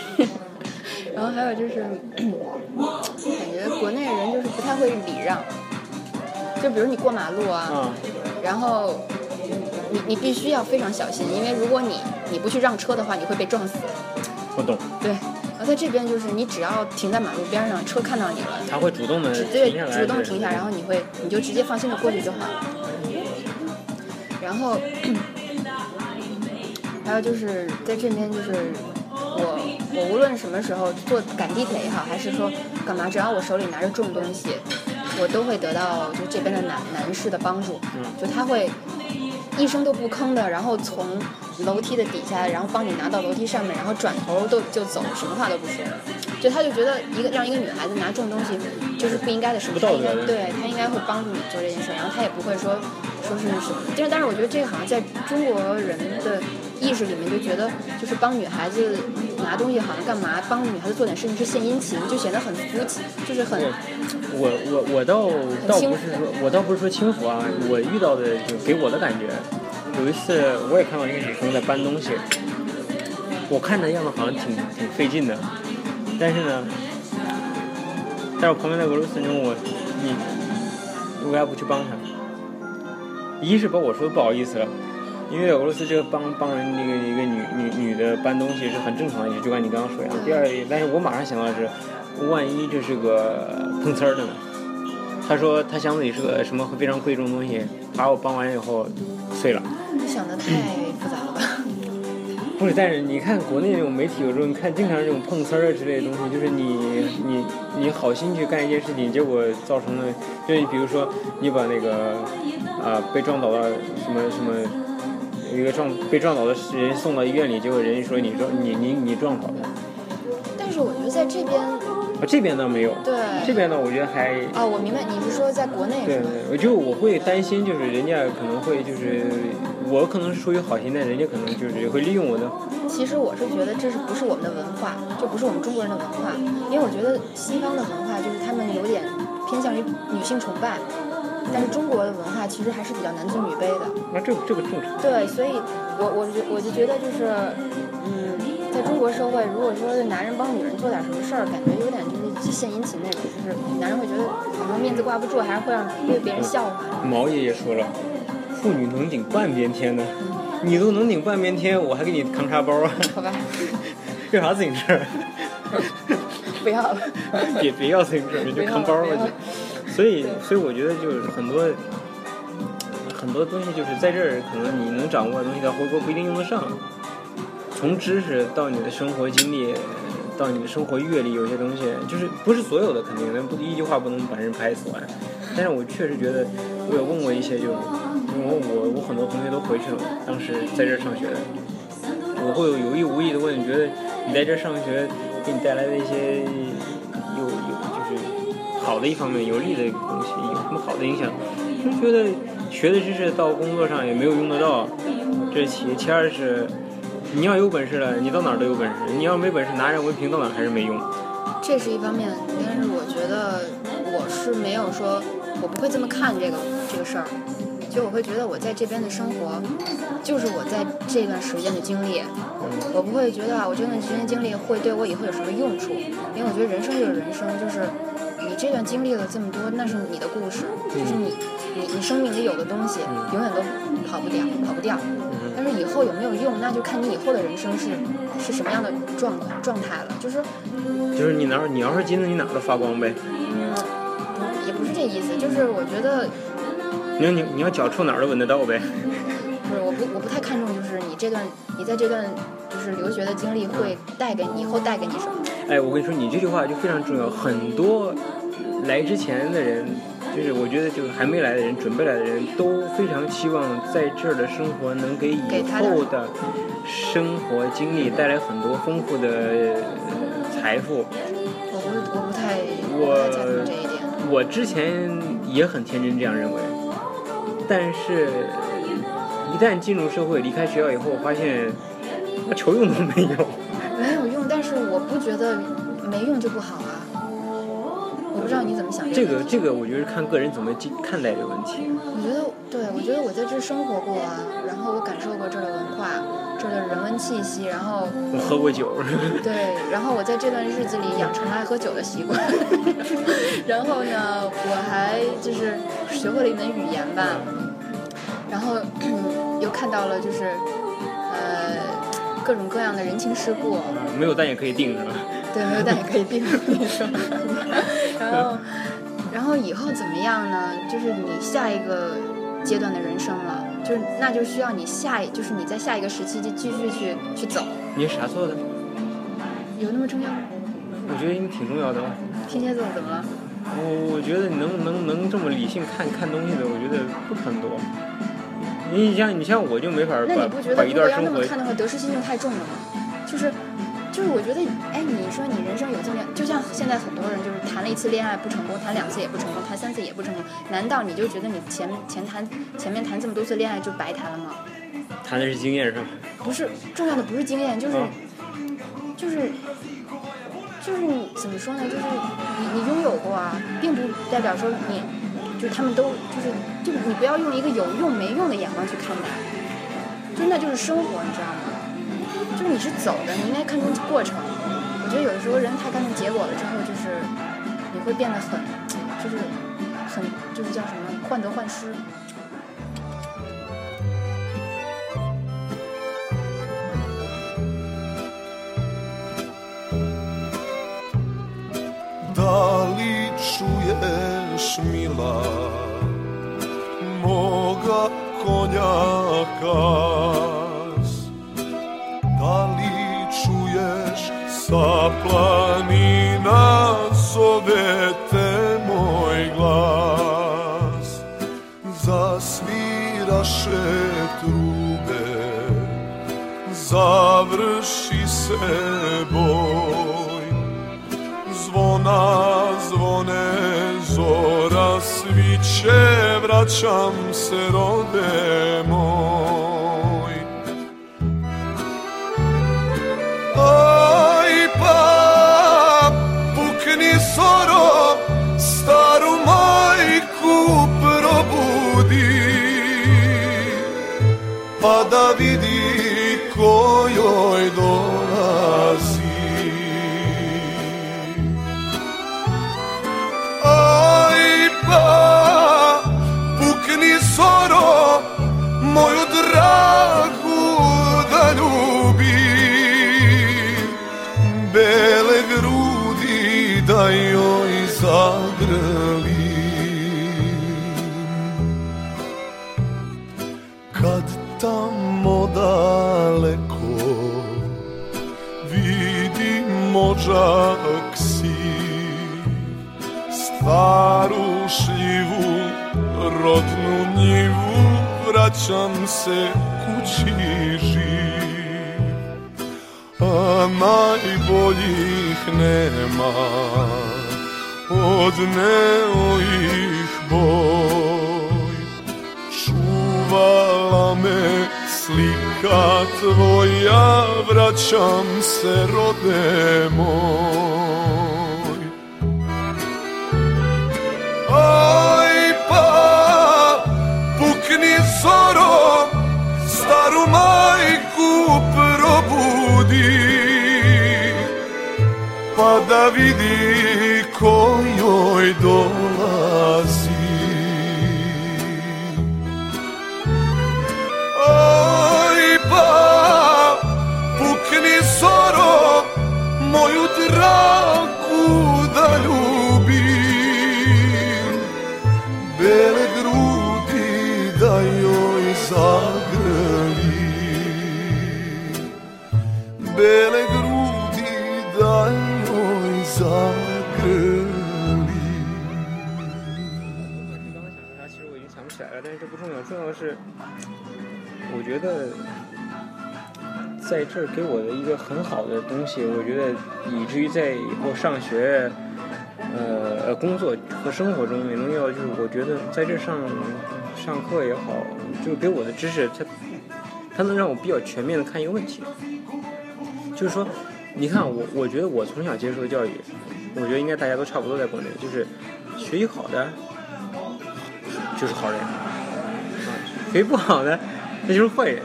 然后还有就是，感觉国内人就是不太会礼让，就比如你过马路啊，啊，然后你你必须要非常小心，因为如果你你不去让车的话，你会被撞死。不懂，对，然后在这边就是你只要停在马路边上，车看到你了，他会主动的只对主动停下，然后你会你就直接放心的过去就好了。然后还有就是在这边就是我我无论什么时候坐赶地铁也好，还是说干嘛，只要我手里拿着重东西，我都会得到就这边的男男士的帮助，就他会一声都不吭的，然后从楼梯的底下，然后帮你拿到楼梯上面，然后转头都就走，什么话都不说。就他就觉得一个让一个女孩子拿重东西就是不应该的事，他应该对他应该会帮助你做这件事，然后他也不会说说是什么。但是但是我觉得这个好像在中国人的意识里面就觉得就是帮女孩子拿东西好像干嘛，帮女孩子做点事情是献殷勤，就显得很肤浅，就是很，我我我倒倒不是说，我倒不是说轻浮啊，我遇到的就给我的感觉，有一次我也看到一个女生在搬东西，我看那样子好像挺挺费劲的，但是呢，但是我旁边那个俄罗斯人问我，你你为啥不去帮她？一是把我说的不好意思了。因为俄罗斯这个帮帮人那个一个女女女的搬东西是很正常的，就按你刚刚说一样。第二，但是我马上想到的是，万一这是个碰瓷儿的呢？他说他箱子里是个什么非常贵重的东西，把我搬完以后碎了。你想的太复杂了吧？不是，但是你看国内那种媒体，有时候你看经常这种碰瓷儿之类的东西，就是你你你好心去干一件事情，结果造成了，就比如说你把那个啊、被撞倒了什么什么有一个撞被撞倒的人送到医院里，结果人家说你撞你你你撞倒的，但是我觉得在这边，啊这边倒没有，对，这边呢我觉得还啊，我明白你是说在国内？对对，我就我会担心，就是人家可能会就是我可能是出于好心，但人家可能就是会利用我的。其实我是觉得这是不是我们的文化，这不是我们中国人的文化，因为我觉得西方的文化就是他们有点偏向于女性崇拜，但是中国的文化其实还是比较男尊女卑的。那这个这个正常。对，所以我我觉我就觉得就是，嗯，在中国社会，如果说男人帮女人做点什么事儿，感觉有点就是献殷勤那种，就是男人会觉得好像面子挂不住，还是会让被别人笑话。毛爷爷说了，妇女能顶半边天呢，你都能顶半边天，我还给你扛茶包啊？好吧，要啥自行车？不要了。别别要自行车，你就扛包吧就。所以所以我觉得就是很多很多东西就是在这儿，可能你能掌握的东西，在回国不一定用得上。从知识到你的生活经历，到你的生活阅历，有些东西就是不是所有的肯定，那不一句话不能把人拍死完。但是我确实觉得，我有问过一些，就是因为我我很多同学都回去了，当时在这儿上学的，我会有有意无意的问，你觉得你在这儿上学给你带来的一些好的一方面有利的东西，有什么好的影响？就觉得学的知识到工作上也没有用得到，这是其一。其二是你要有本事了，你到哪儿都有本事；你要没本事，拿着文凭到哪儿还是没用。这是一方面，但是我觉得我是没有说，我不会这么看这个这个事儿。就我会觉得我在这边的生活，就是我在这段时间的经历，我不会觉得啊，我这段时间经历会对我以后有什么用处，因为我觉得人生就是人生，就是你这段经历了这么多，那是你的故事，就是你你你生命里有的东西，永远都跑不掉，跑不掉。但是以后有没有用，那就看你以后的人生是是什么样的状况状态了，就是就是你哪儿你要是金子，你哪儿都发光呗。嗯，不也不是这意思，就是我觉得你要你你要脚臭哪儿都闻得到呗。不是我不我不太看重就是你这段你在这段就是留学的经历会带给你以后带给你什么。哎，我跟你说，你这句话就非常重要。很多来之前的人，就是我觉得就是还没来的人，准备来的人都非常期望在这儿的生活能给以后的生活经历带来很多丰富的呃财富。我不我不太我不太赞同这一点。我之前也很天真这样认为，但是一旦进入社会、离开学校以后，我发现那球用都没有。没有用，但是我不觉得没用就不好啊。我不知道你怎么想这个。这个，我觉得看个人怎么去看待这个问题。我觉得，对我觉得我在这儿生活过啊，然后我感受过这儿的文化，这儿的人文气息，然后我喝过酒，对，然后我在这段日子里养成了爱喝酒的习惯，然后呢，我还就是学会了一门语言吧，然后 又看到了就是呃各种各样的人情世故，没有蛋也可以定是吧？对，没有蛋也可以定，我跟你说。然后，然后以后怎么样呢？就是你下一个阶段的人生了，就是那就需要你下一，就是你在下一个时期就继续去去走，你是啥做的？有那么重要吗？我觉得你挺重要的。天蝎座怎么了？我我觉得你能能能这么理性看看东西的，我觉得不是很多。你像你像我就没法把那你不觉把一得如果要那段生活么看的话，得失心就太重了吗？就是，就是我觉得，哎，你说你人生有这么，就像现在很多人就是谈了一次恋爱不成功，谈两次也不成功，谈三次也不成功，难道你就觉得你前前谈前面谈这么多次恋爱就白谈了吗？谈的是经验是吧？不是重要的不是经验，就是、啊就是就是你怎么说呢？就是你你拥有过啊，并不代表说你就是他们都就是就你不要用一个有用没用的眼光去看待，就那就是生活，你知道吗？就是你是走的，你应该看重过程。我觉得有的时候人太看重结果了之后，就是你会变得很就是很就是叫什么患得患失。Da li čuješ mila moga konja sa planina zove te moj glas. Zasviraše trube završi se boj. Zvona zvone zora sviće vraćam se rode moj. sebi Pa da vidi kojoj dolazi. Vidim možak si Staru šljivu, rodnu njivu Vraćam se kući živ. A najboljih nema Od neojih boj. Čuvala me slika tvoja Vraćam se rode moj. Aj pa pukni zoro Staru majku probudi Pa da vidi ko joj dolazi Bele grudi da joj zagrli. 啥，其实我已经想不起来了，但是这不重要，重要的是，我觉得在这儿给我的一个很好的东西，我觉得以至于在以后上学、呃呃工作和生活中也能要，就是我觉得在这上上课也好，就是给我的知识，它它能让我比较全面的看一个问题，就是说，你看我，我觉得我从小接受的教育，我觉得应该大家都差不多在国内，就是学习好的。就是好人，啊，学习不好的那就是坏人。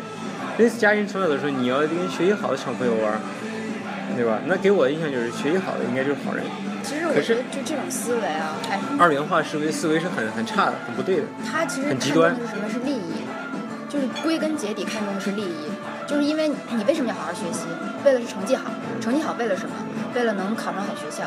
那家人从小都说你要跟学习好的小朋友玩，对吧？那给我的印象就是学习好的应该就是好人。其实我觉得就这种思维啊，还二元化思维思维是很很差的，很不对的。他其实很极端什么是利益，就是归根结底看重的是利益，就是因为你为什么要好好学习？为了是成绩好，成绩好为了什么？为了能考上好学校。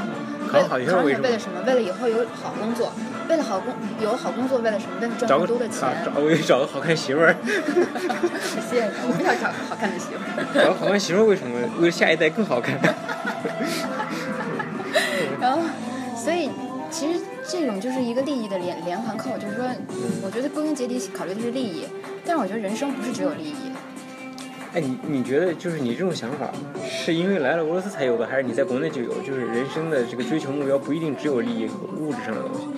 考上好学校为为什么为了什么？为了以后有好工作，为了好工有好工作，为了什么？为了赚更多的钱啊。找我以为找个好看媳妇儿，谢谢，我不想找个好看的媳妇儿。找个好看媳妇儿为什么？为了下一代更好看。然后，所以其实这种就是一个利益的连连环扣，就是说，我觉得归根结底考虑的是利益，但是我觉得人生不是只有利益。哎，你你觉得就是你这种想法，是因为来了俄罗斯才有的，还是你在国内就有？就是人生的这个追求目标不一定只有利益和物质上的东西，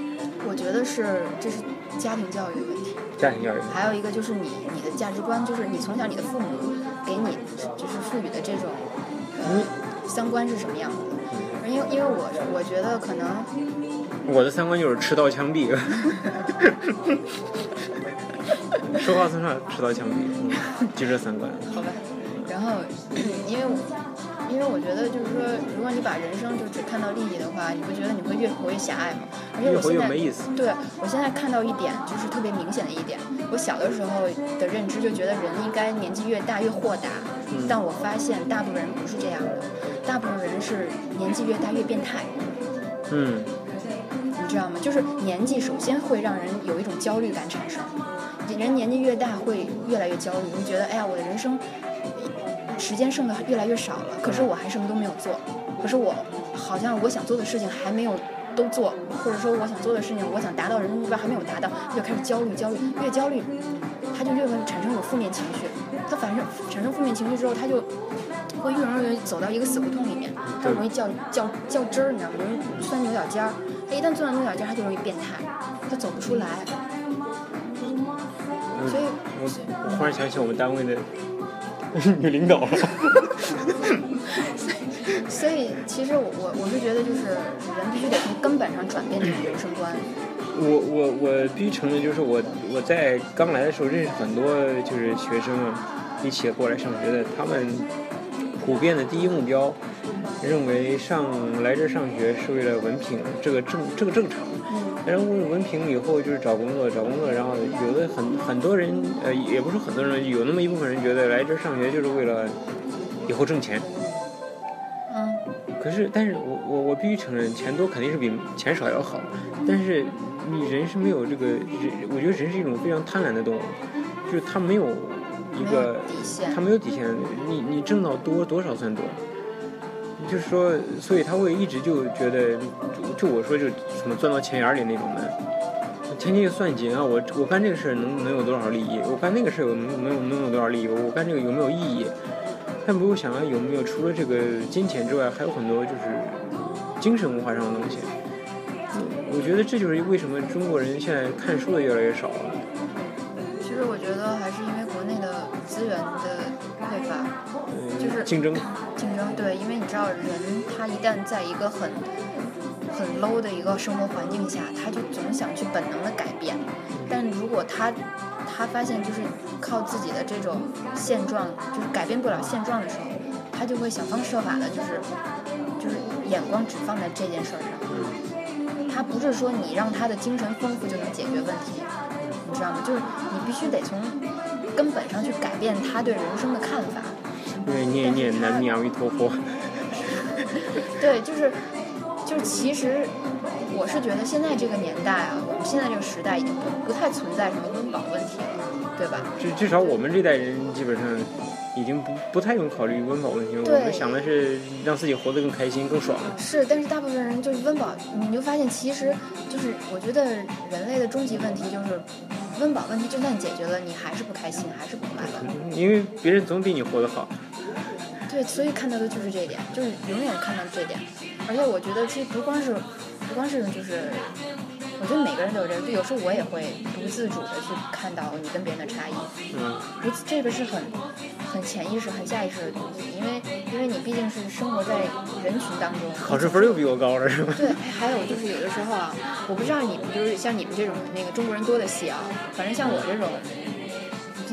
我觉得是这是家庭教育的问题。家庭教育。还有一个就是你你的价值观，就是你从小你的父母给你就是赋予的这种呃三观是什么样子的。因为因为我我觉得可能我的三观就是持刀枪毙，说话算话，持刀枪毙，嗯就这三观。好吧，然后因为我因为我觉得就是说，如果你把人生就只看到利益的话，你不觉得你会越活越狭隘吗？而且越活我现在越没意思对我现在看到一点就是特别明显的一点，我小的时候的认知就觉得人应该年纪越大越豁达，嗯但我发现大部分人不是这样的，大部分人是年纪越大越变态。嗯，你知道吗？就是年纪首先会让人有一种焦虑感产生，人年纪越大会越来越焦虑，你会觉得哎呀，我的人生时间剩的越来越少了，可是我还什么都没有做，可是我好像我想做的事情还没有都做，或者说我想做的事情，我想达到人生目标还没有达到，就开始焦虑，焦虑，越焦虑他就越会产生有负面情绪。他反正产生负面情绪之后，他就会越容易走到一个死胡同里面，他容易较较较真儿，你知道吗？容易钻牛角尖儿。他一旦钻牛角尖儿，他就容易变态，他走不出来。所以我我忽然想起我们单位的 女领导 了。所以其实我我我是觉得，就是人必须得从根本上转变这种人生观。我我我必须承认，就是我我在刚来的时候认识很多就是学生啊，一起过来上学的，他们普遍的第一目标认为上来这上学是为了文凭，这个正这个正常。然后文凭以后就是找工作，找工作，然后有的很很多人呃，也不是很多人，有那么一部分人觉得来这儿上学就是为了以后挣钱。嗯，可是，但是我我我必须承认，钱多肯定是比钱少要好。但是你人是没有这个人，我觉得人是一种非常贪婪的动物，就是他没有一个底线他没有底线。你你挣到多多少算多？就是说，所以他会一直就觉得，就我说就什么钻到钱眼里那种的，天天就算计啊，我我干这个事儿能能有多少利益？我干那个事儿有能能有能有多少利益？我干这个有没有意义？他没有想啊，有没有除了这个金钱之外，还有很多就是精神文化上的东西。我觉得这就是为什么中国人现在看书的越来越少了。竞争，竞争。对，因为你知道，人他一旦在一个很很 low 的一个生活环境下，他就总想去本能的改变。但如果他他发现就是靠自己的这种现状，就是改变不了现状的时候，他就会想方设法的，就是就是眼光只放在这件事儿上。他不是说你让他的精神丰富就能解决问题，你知道吗？就是你必须得从根本上去改变他对人生的看法。因为念念南无阿弥陀佛。对，就是就是其实我是觉得现在这个年代啊，我们现在这个时代已经不不太存在什么温饱问题了，对吧？至至少我们这代人基本上已经不不太用考虑温饱问题了，我对们想的是让自己活得更开心、更爽。是，但是大部分人就是温饱，你就发现其实就是我觉得人类的终极问题就是温饱问题，就算解决了，你还是不开心，还是不快乐。因为别人总比你活得好。对，所以看到的就是这一点，就是永远看到这点。而且我觉得其实不光是不光是就是，我觉得每个人都有这个，就有时候我也会不自主的去看到你跟别人的差异。嗯，不，这个是很很潜意识、很下意识的东西，因为因为你毕竟是生活在人群当中。考试分儿又比我高了是吧？对，还有就是有的时候啊，我不知道你们就是像你们这种那个中国人多的戏啊，反正像我这种，你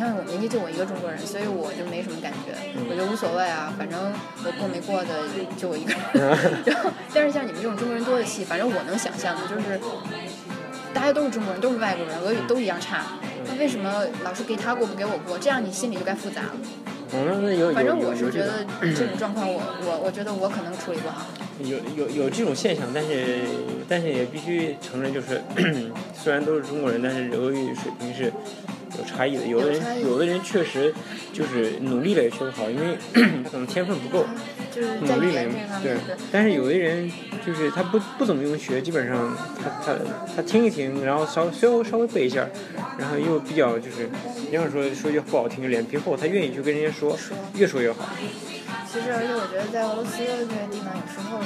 像我年级就我一个中国人，所以我就没什么感觉，我就无所谓啊，反正我过没过的就我一个人。然后，但是像你们这种中国人多的戏，反正我能想象的就是，大家都是中国人，都是外国人，俄语都一样差，那为什么老是给他过不给我过？这样你心里就该复杂了。反正我是觉得这种状况我，我我觉得我可能处理不好。有有有这种现象，但是但是也必须承认，就是 虽然都是中国人，但是俄语水平是有差异的。有的人有的人确实就是努力了也学不好，因为他 可能天分不够。就是努力了也对但是有的人就是他不不怎么用学，基本上他他他听一听，然后稍稍稍微背一下，然后又比较就是，你要说说句不好听，脸皮厚，他愿意去跟人家说，越说越好。其实，而且我觉得在俄罗斯这个地方，有时候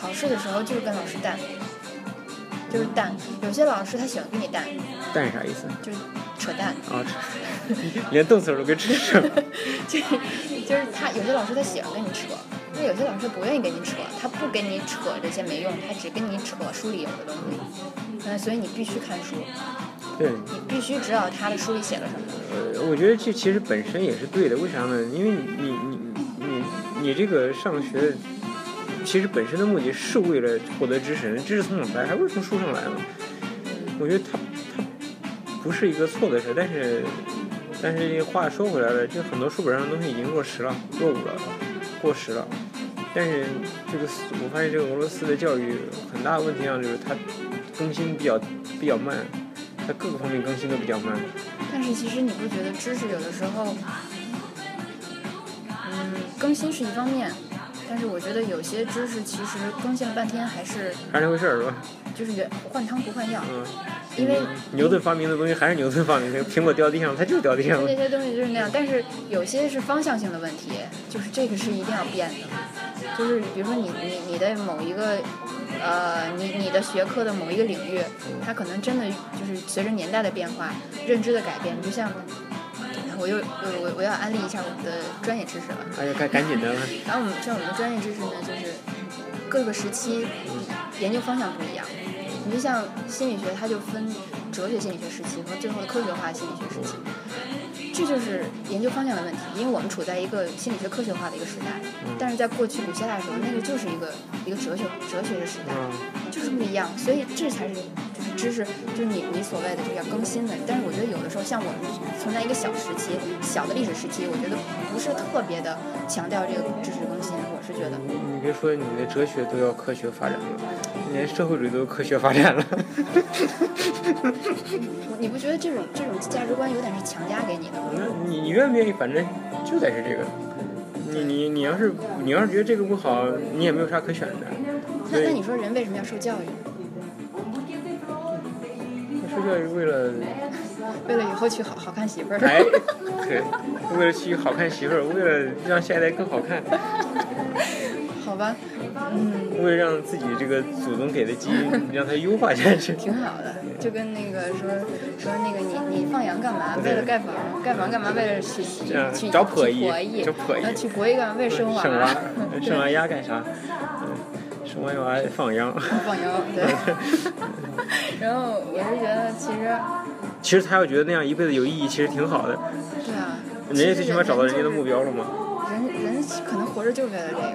考试的时候就是跟老师淡，就是淡。有些老师他喜欢跟你淡，淡啥意思？就是扯淡，啊，连动词儿都给吃 上。就是就是他有些老师他喜欢跟你扯，那有些老师不愿意跟你扯，他不跟你扯这些没用，他只跟你扯书里有的东西。嗯，所以你必须看书，对，你必须知道他的书里写了什么。呃，我觉得这其实本身也是对的，为啥呢？因为你你你你你这个上学，其实本身的目的是为了获得知识，知识从哪来？还不是从书上来吗？我觉得它它不是一个错的事，但是但是话说回来了，就很多书本上的东西已经落实了、落伍了、过时了。但是这个我发现这个俄罗斯的教育很大的问题上就是它更新比较比较慢，它各个方面更新都比较慢。但是其实你不觉得知识有的时候，嗯，更新是一方面，但是我觉得有些知识其实更新了半天还是还是那回事儿是吧？就是原换汤不换药。嗯，因为牛顿发明的东西还是牛顿发明的，苹果掉地上它就掉地上了这。些东西就是那样，但是有些是方向性的问题，就是这个是一定要变的。就是比如说你你你的某一个，呃，你你的学科的某一个领域，它可能真的就是随着年代的变化、认知的改变，你就像我又我我我要安利一下我们的专业知识了。哎呀，赶赶紧的，然后我们像我们的专业知识呢，就是各个时期研究方向不一样。你就像心理学，它就分哲学心理学时期和最后的科学化心理学时期，这就是研究方向的问题。因为我们处在一个心理学科学化的一个时代，但是在过去古希腊的时候，那个就是一个一个哲学哲学的时代，嗯，就是不一样。所以这才是知识，就是你你所谓的这个要更新的。但是我觉得有的时候，像我们存在一个小时期、小的历史时期，我觉得不是特别的强调这个知识更新。我是觉得。你别说你的哲学都要科学发展了，连社会主义都科学发展了。你不觉得这种这种价值观有点是强加给你的吗？那你你愿不愿意？反正就得是这个。你你你要是你要是觉得这个不好，你也没有啥可选的。那那你说人为什么要受教育？为了，为了以后娶好好看媳妇儿。哎，对，为了娶好看媳妇儿，为了让下一代更好看，好吧，嗯，为了让自己这个祖宗给的基因让它优化下去。挺好的。就跟那个说说那个你你放羊干嘛？为了盖房，盖房干嘛？为了去去嗯去找婆姨找婆姨然后娶婆姨干嘛？为了生娃。生娃，生完鸭干啥？嗯，生完娃放羊。放羊，对。然后我是觉得其实，其实他要觉得那样一辈子有意义，其实挺好的。对啊，人家最起码找到人家的目标了嘛。人人可能活着就为了这个。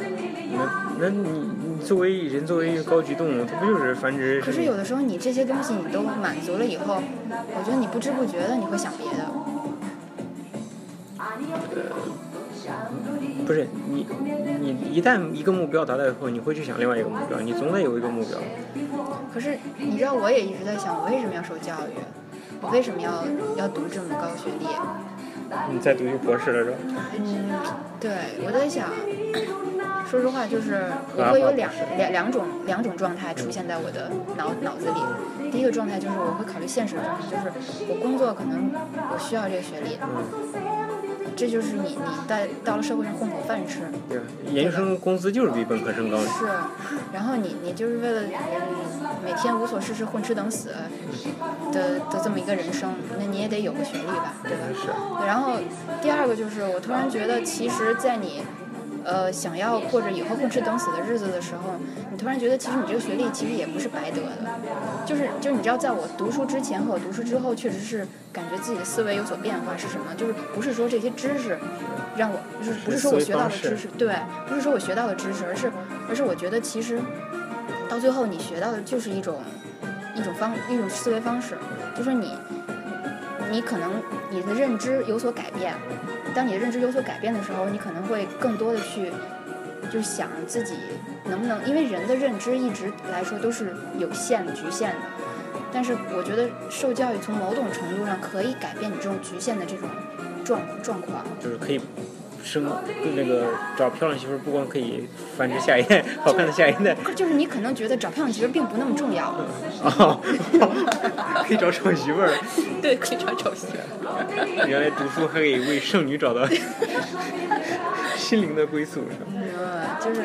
那那你你作为人，作为一个高级动物，它不就是繁殖？可是有的时候你这些东西你都满足了以后，我觉得你不知不觉的你会想别的。不是你你一旦一个目标达到以后，你会去想另外一个目标，你总得有一个目标。可是你知道，我也一直在想，我为什么要受教育？我为什么要要读这么高学历？你再读一个博士了是吧？嗯，对，我在想，说实话，就是我会有两两两种两种状态出现在我的脑脑子里。第一个状态就是我会考虑现实的状态，就是我工作可能我需要这个学历，这就是你你在到了社会上混口饭吃。对？研究生工资就是比本科生高。是，然后你你就是为了嗯每天无所事事混吃等死的的这么一个人生，那你也得有个学历吧，对吧？是。然后第二个就是我突然觉得，其实，在你呃想要过着以后混吃等死的日子的时候，你突然觉得其实你这个学历其实也不是白得的，就是就是你知道，在我读书之前和我读书之后，确实是感觉自己的思维有所变化，是什么？就是不是说这些知识让我，就是不是说我学到的知识，对，不是说我学到的知识，而是而是我觉得其实到最后你学到的就是一种一种方一种思维方式，就说你你可能你的认知有所改变，当你的认知有所改变的时候，你可能会更多的去就想自己能不能，因为人的认知一直来说都是有限局限的，但是我觉得受教育从某种程度上可以改变你这种局限的这种状状况。就是可以生那个找漂亮媳妇儿，不光可以繁殖下一代，好看的下一代。就是你可能觉得找漂亮媳妇儿并不那么重要，哦，可以找丑媳妇儿。对，可以找丑媳妇儿。原来读书还可以为剩女找到心灵的归宿，是吧？嗯，就是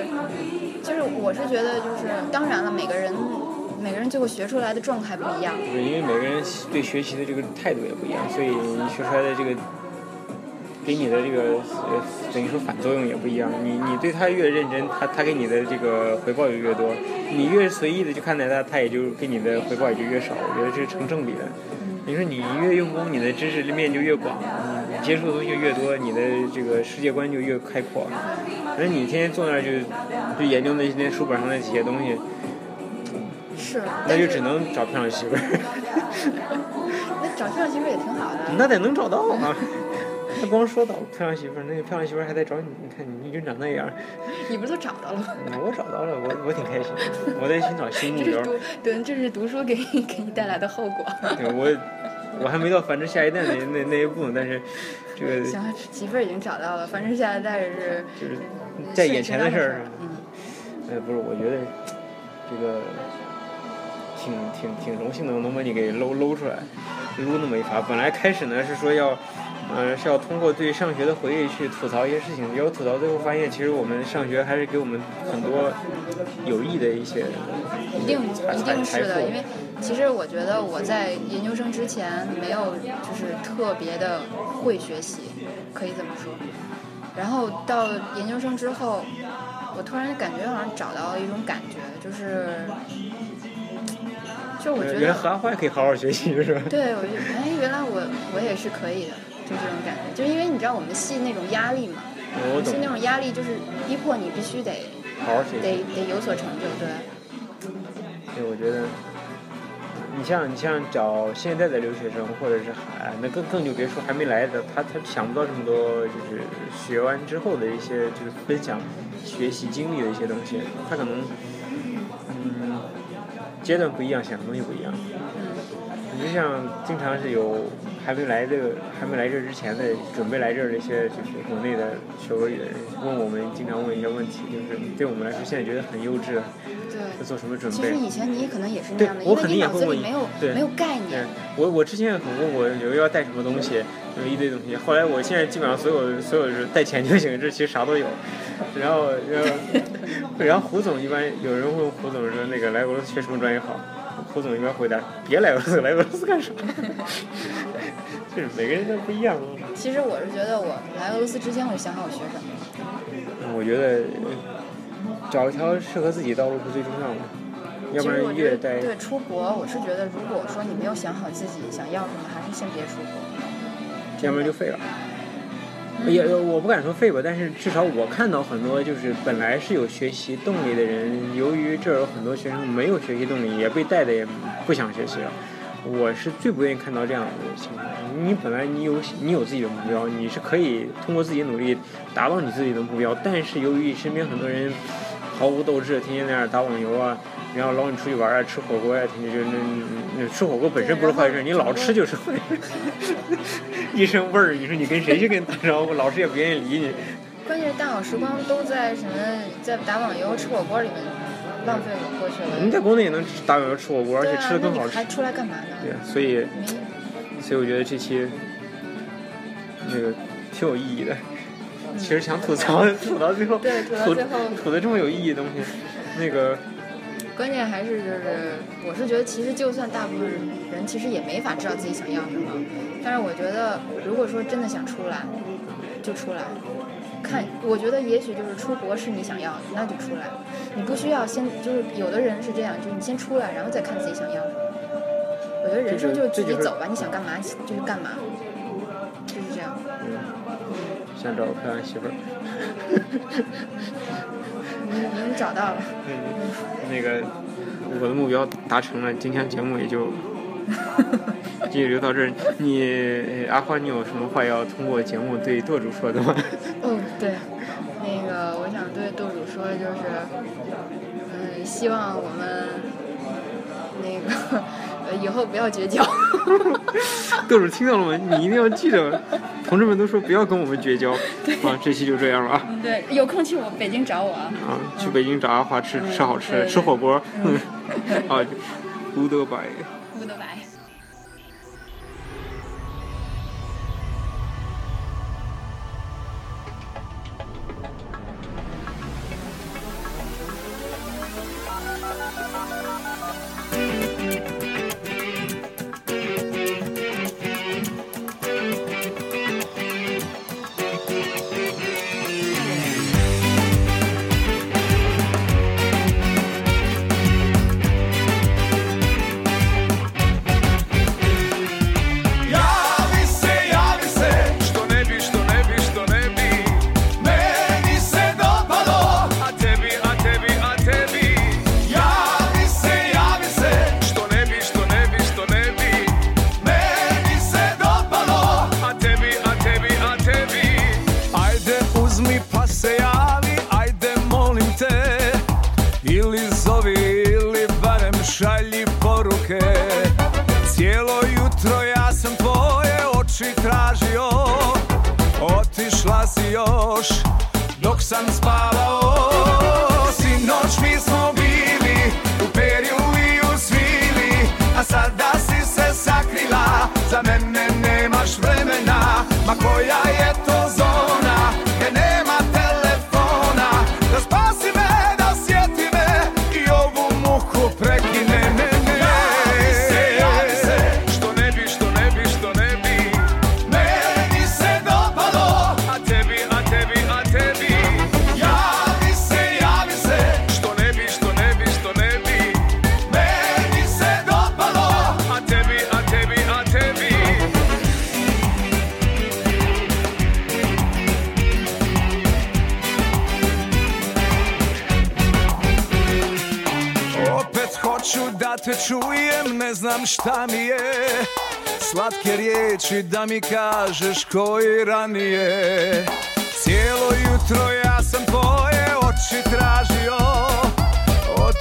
就是，我是觉得就是，当然了，每个人每个人最后学出来的状态不一样。就是因为每个人对学习的这个态度也不一样，所以你学出来的这个给你的这个呃等于说反作用也不一样。你你对他越认真，他他给你的这个回报也越多；你越随意的去看待他，他也就给你的回报也就越少。我觉得这是成正比的。你说你越用功，你的知识面就越广，你接触的东西越多，你的这个世界观就越开阔。可是你天天坐那儿就就研究那些书本上那几些东西，是，那就只能找漂亮媳妇儿。那找漂亮媳妇儿也挺好的。那得能找到啊！他光说找漂亮媳妇儿，那个漂亮媳妇儿还在找你。你看你已经长那样儿，你不是都找到了吗？我找到了，我我挺开心的。我在寻找新目 标。对，这是读书给你给你带来的后果。对我我还没到繁殖下一代那那那一步呢，但是这个行，媳妇儿已经找到了，繁殖下一代是就是在眼前的事儿上。嗯，哎，不是，我觉得这个挺挺挺荣幸的能把你给搂搂出来，撸那么一发。本来开始呢是说要，呃是要通过对上学的回忆去吐槽一些事情，结果吐槽最后发现，其实我们上学还是给我们很多有益的一些一定一定是的，因为其实我觉得我在研究生之前没有就是特别的会学习，可以这么说。然后到研究生之后，我突然感觉好像找到了一种感觉，就是，就我觉得，原来可以好好学习是吧？对我就哎，原来我我也是可以的，就这种感觉，就因为你知道我们系那种压力嘛，我们系那种压力就是逼迫你必须得好好学习。得得有所成就，对。对，我觉得，你像你像找现在的留学生，或者是还那更更就别说还没来的，他他想不到这么多，就是学完之后的一些就是分享学习经历的一些东西，他可能嗯阶段不一样，想的东西不一样。你就像经常是有还没来这个还没来这儿之前的准备来这儿的一些就是国内的学俄语的人问我们经常问一些问题，就是对我们来说现在觉得很幼稚，对要做什么准备其实？以前你可能也是那样的，我肯定因为你脑也问你子里没有对没有概对念。，我我之前很问我有要带什么东西，有一堆东西。后来我现在基本上所有所有是带钱就行，这其实啥都有。然后然后 然后胡总一般有人问胡总说那个来俄罗斯学什么专业好，胡总应该回答别来俄罗斯，来俄罗斯干啥？就是每个人都不一样。其实我是觉得我来俄罗斯之前我就想好我学什么，我觉得呃找一条适合自己的道路是最重要的，要不然越待对出国，我是觉得如果说你没有想好自己想要什么，还是先别出国。要不然就废了。也我不敢说废吧，但是至少我看到很多就是本来是有学习动力的人，由于这儿有很多学生没有学习动力，也被带的也不想学习了。我是最不愿意看到这样的情况。你本来你有你有自己的目标，你是可以通过自己努力达到你自己的目标，但是由于身边很多人毫无斗志，天天在那儿打网游啊，然后捞你出去玩啊，吃火锅呀、天天就那那那吃火锅本身不是坏事，你老吃就是坏事。一身味儿，你说你跟谁去跟你打招呼，老师也不愿意理你。关键是大好时光都在什么在打网游、吃火锅里面浪费过去了。你在国内也能打网游、吃火锅，而且吃的更好吃还。出来干嘛呢？对，所以所以我觉得这期那个挺有意义的。其实想吐槽，吐到最后，对吐到吐最后吐的这么有意义的东西，那个关键还是就是，我是觉得其实就算大部分人其实也没法知道自己想要什么，但是我觉得如果说真的想出来，就出来。看，我觉得也许就是出国是你想要的，那就出来。你不需要先就是有的人是这样，就是你先出来，然后再看自己想要什么。我觉得人生就就自己走吧，你想干嘛就去干嘛，就是这样。想找个漂亮媳妇儿。你你找到了，那个我的目标达成了，今天节目也就就留到这儿。你阿花，你有什么话要通过节目对舵主说的吗？哦，对，那个我想对舵主说的就是，嗯，希望我们那个呃以后不要绝交。豆主听到了吗？你一定要记着，同志们都说不要跟我们绝交。啊，这期就这样了啊！对，有空去我北京找我啊。啊，去北京找阿华吃吃好吃的，对对吃火锅。啊，goodbye。Goodbye。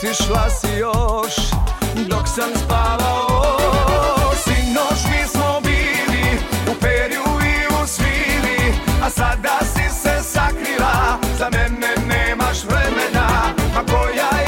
otišla si još dok sam spavao. Sinoć mi smo bili u perju i u svili A sada si se sakrila, za mene nemaš vremena Ma koja je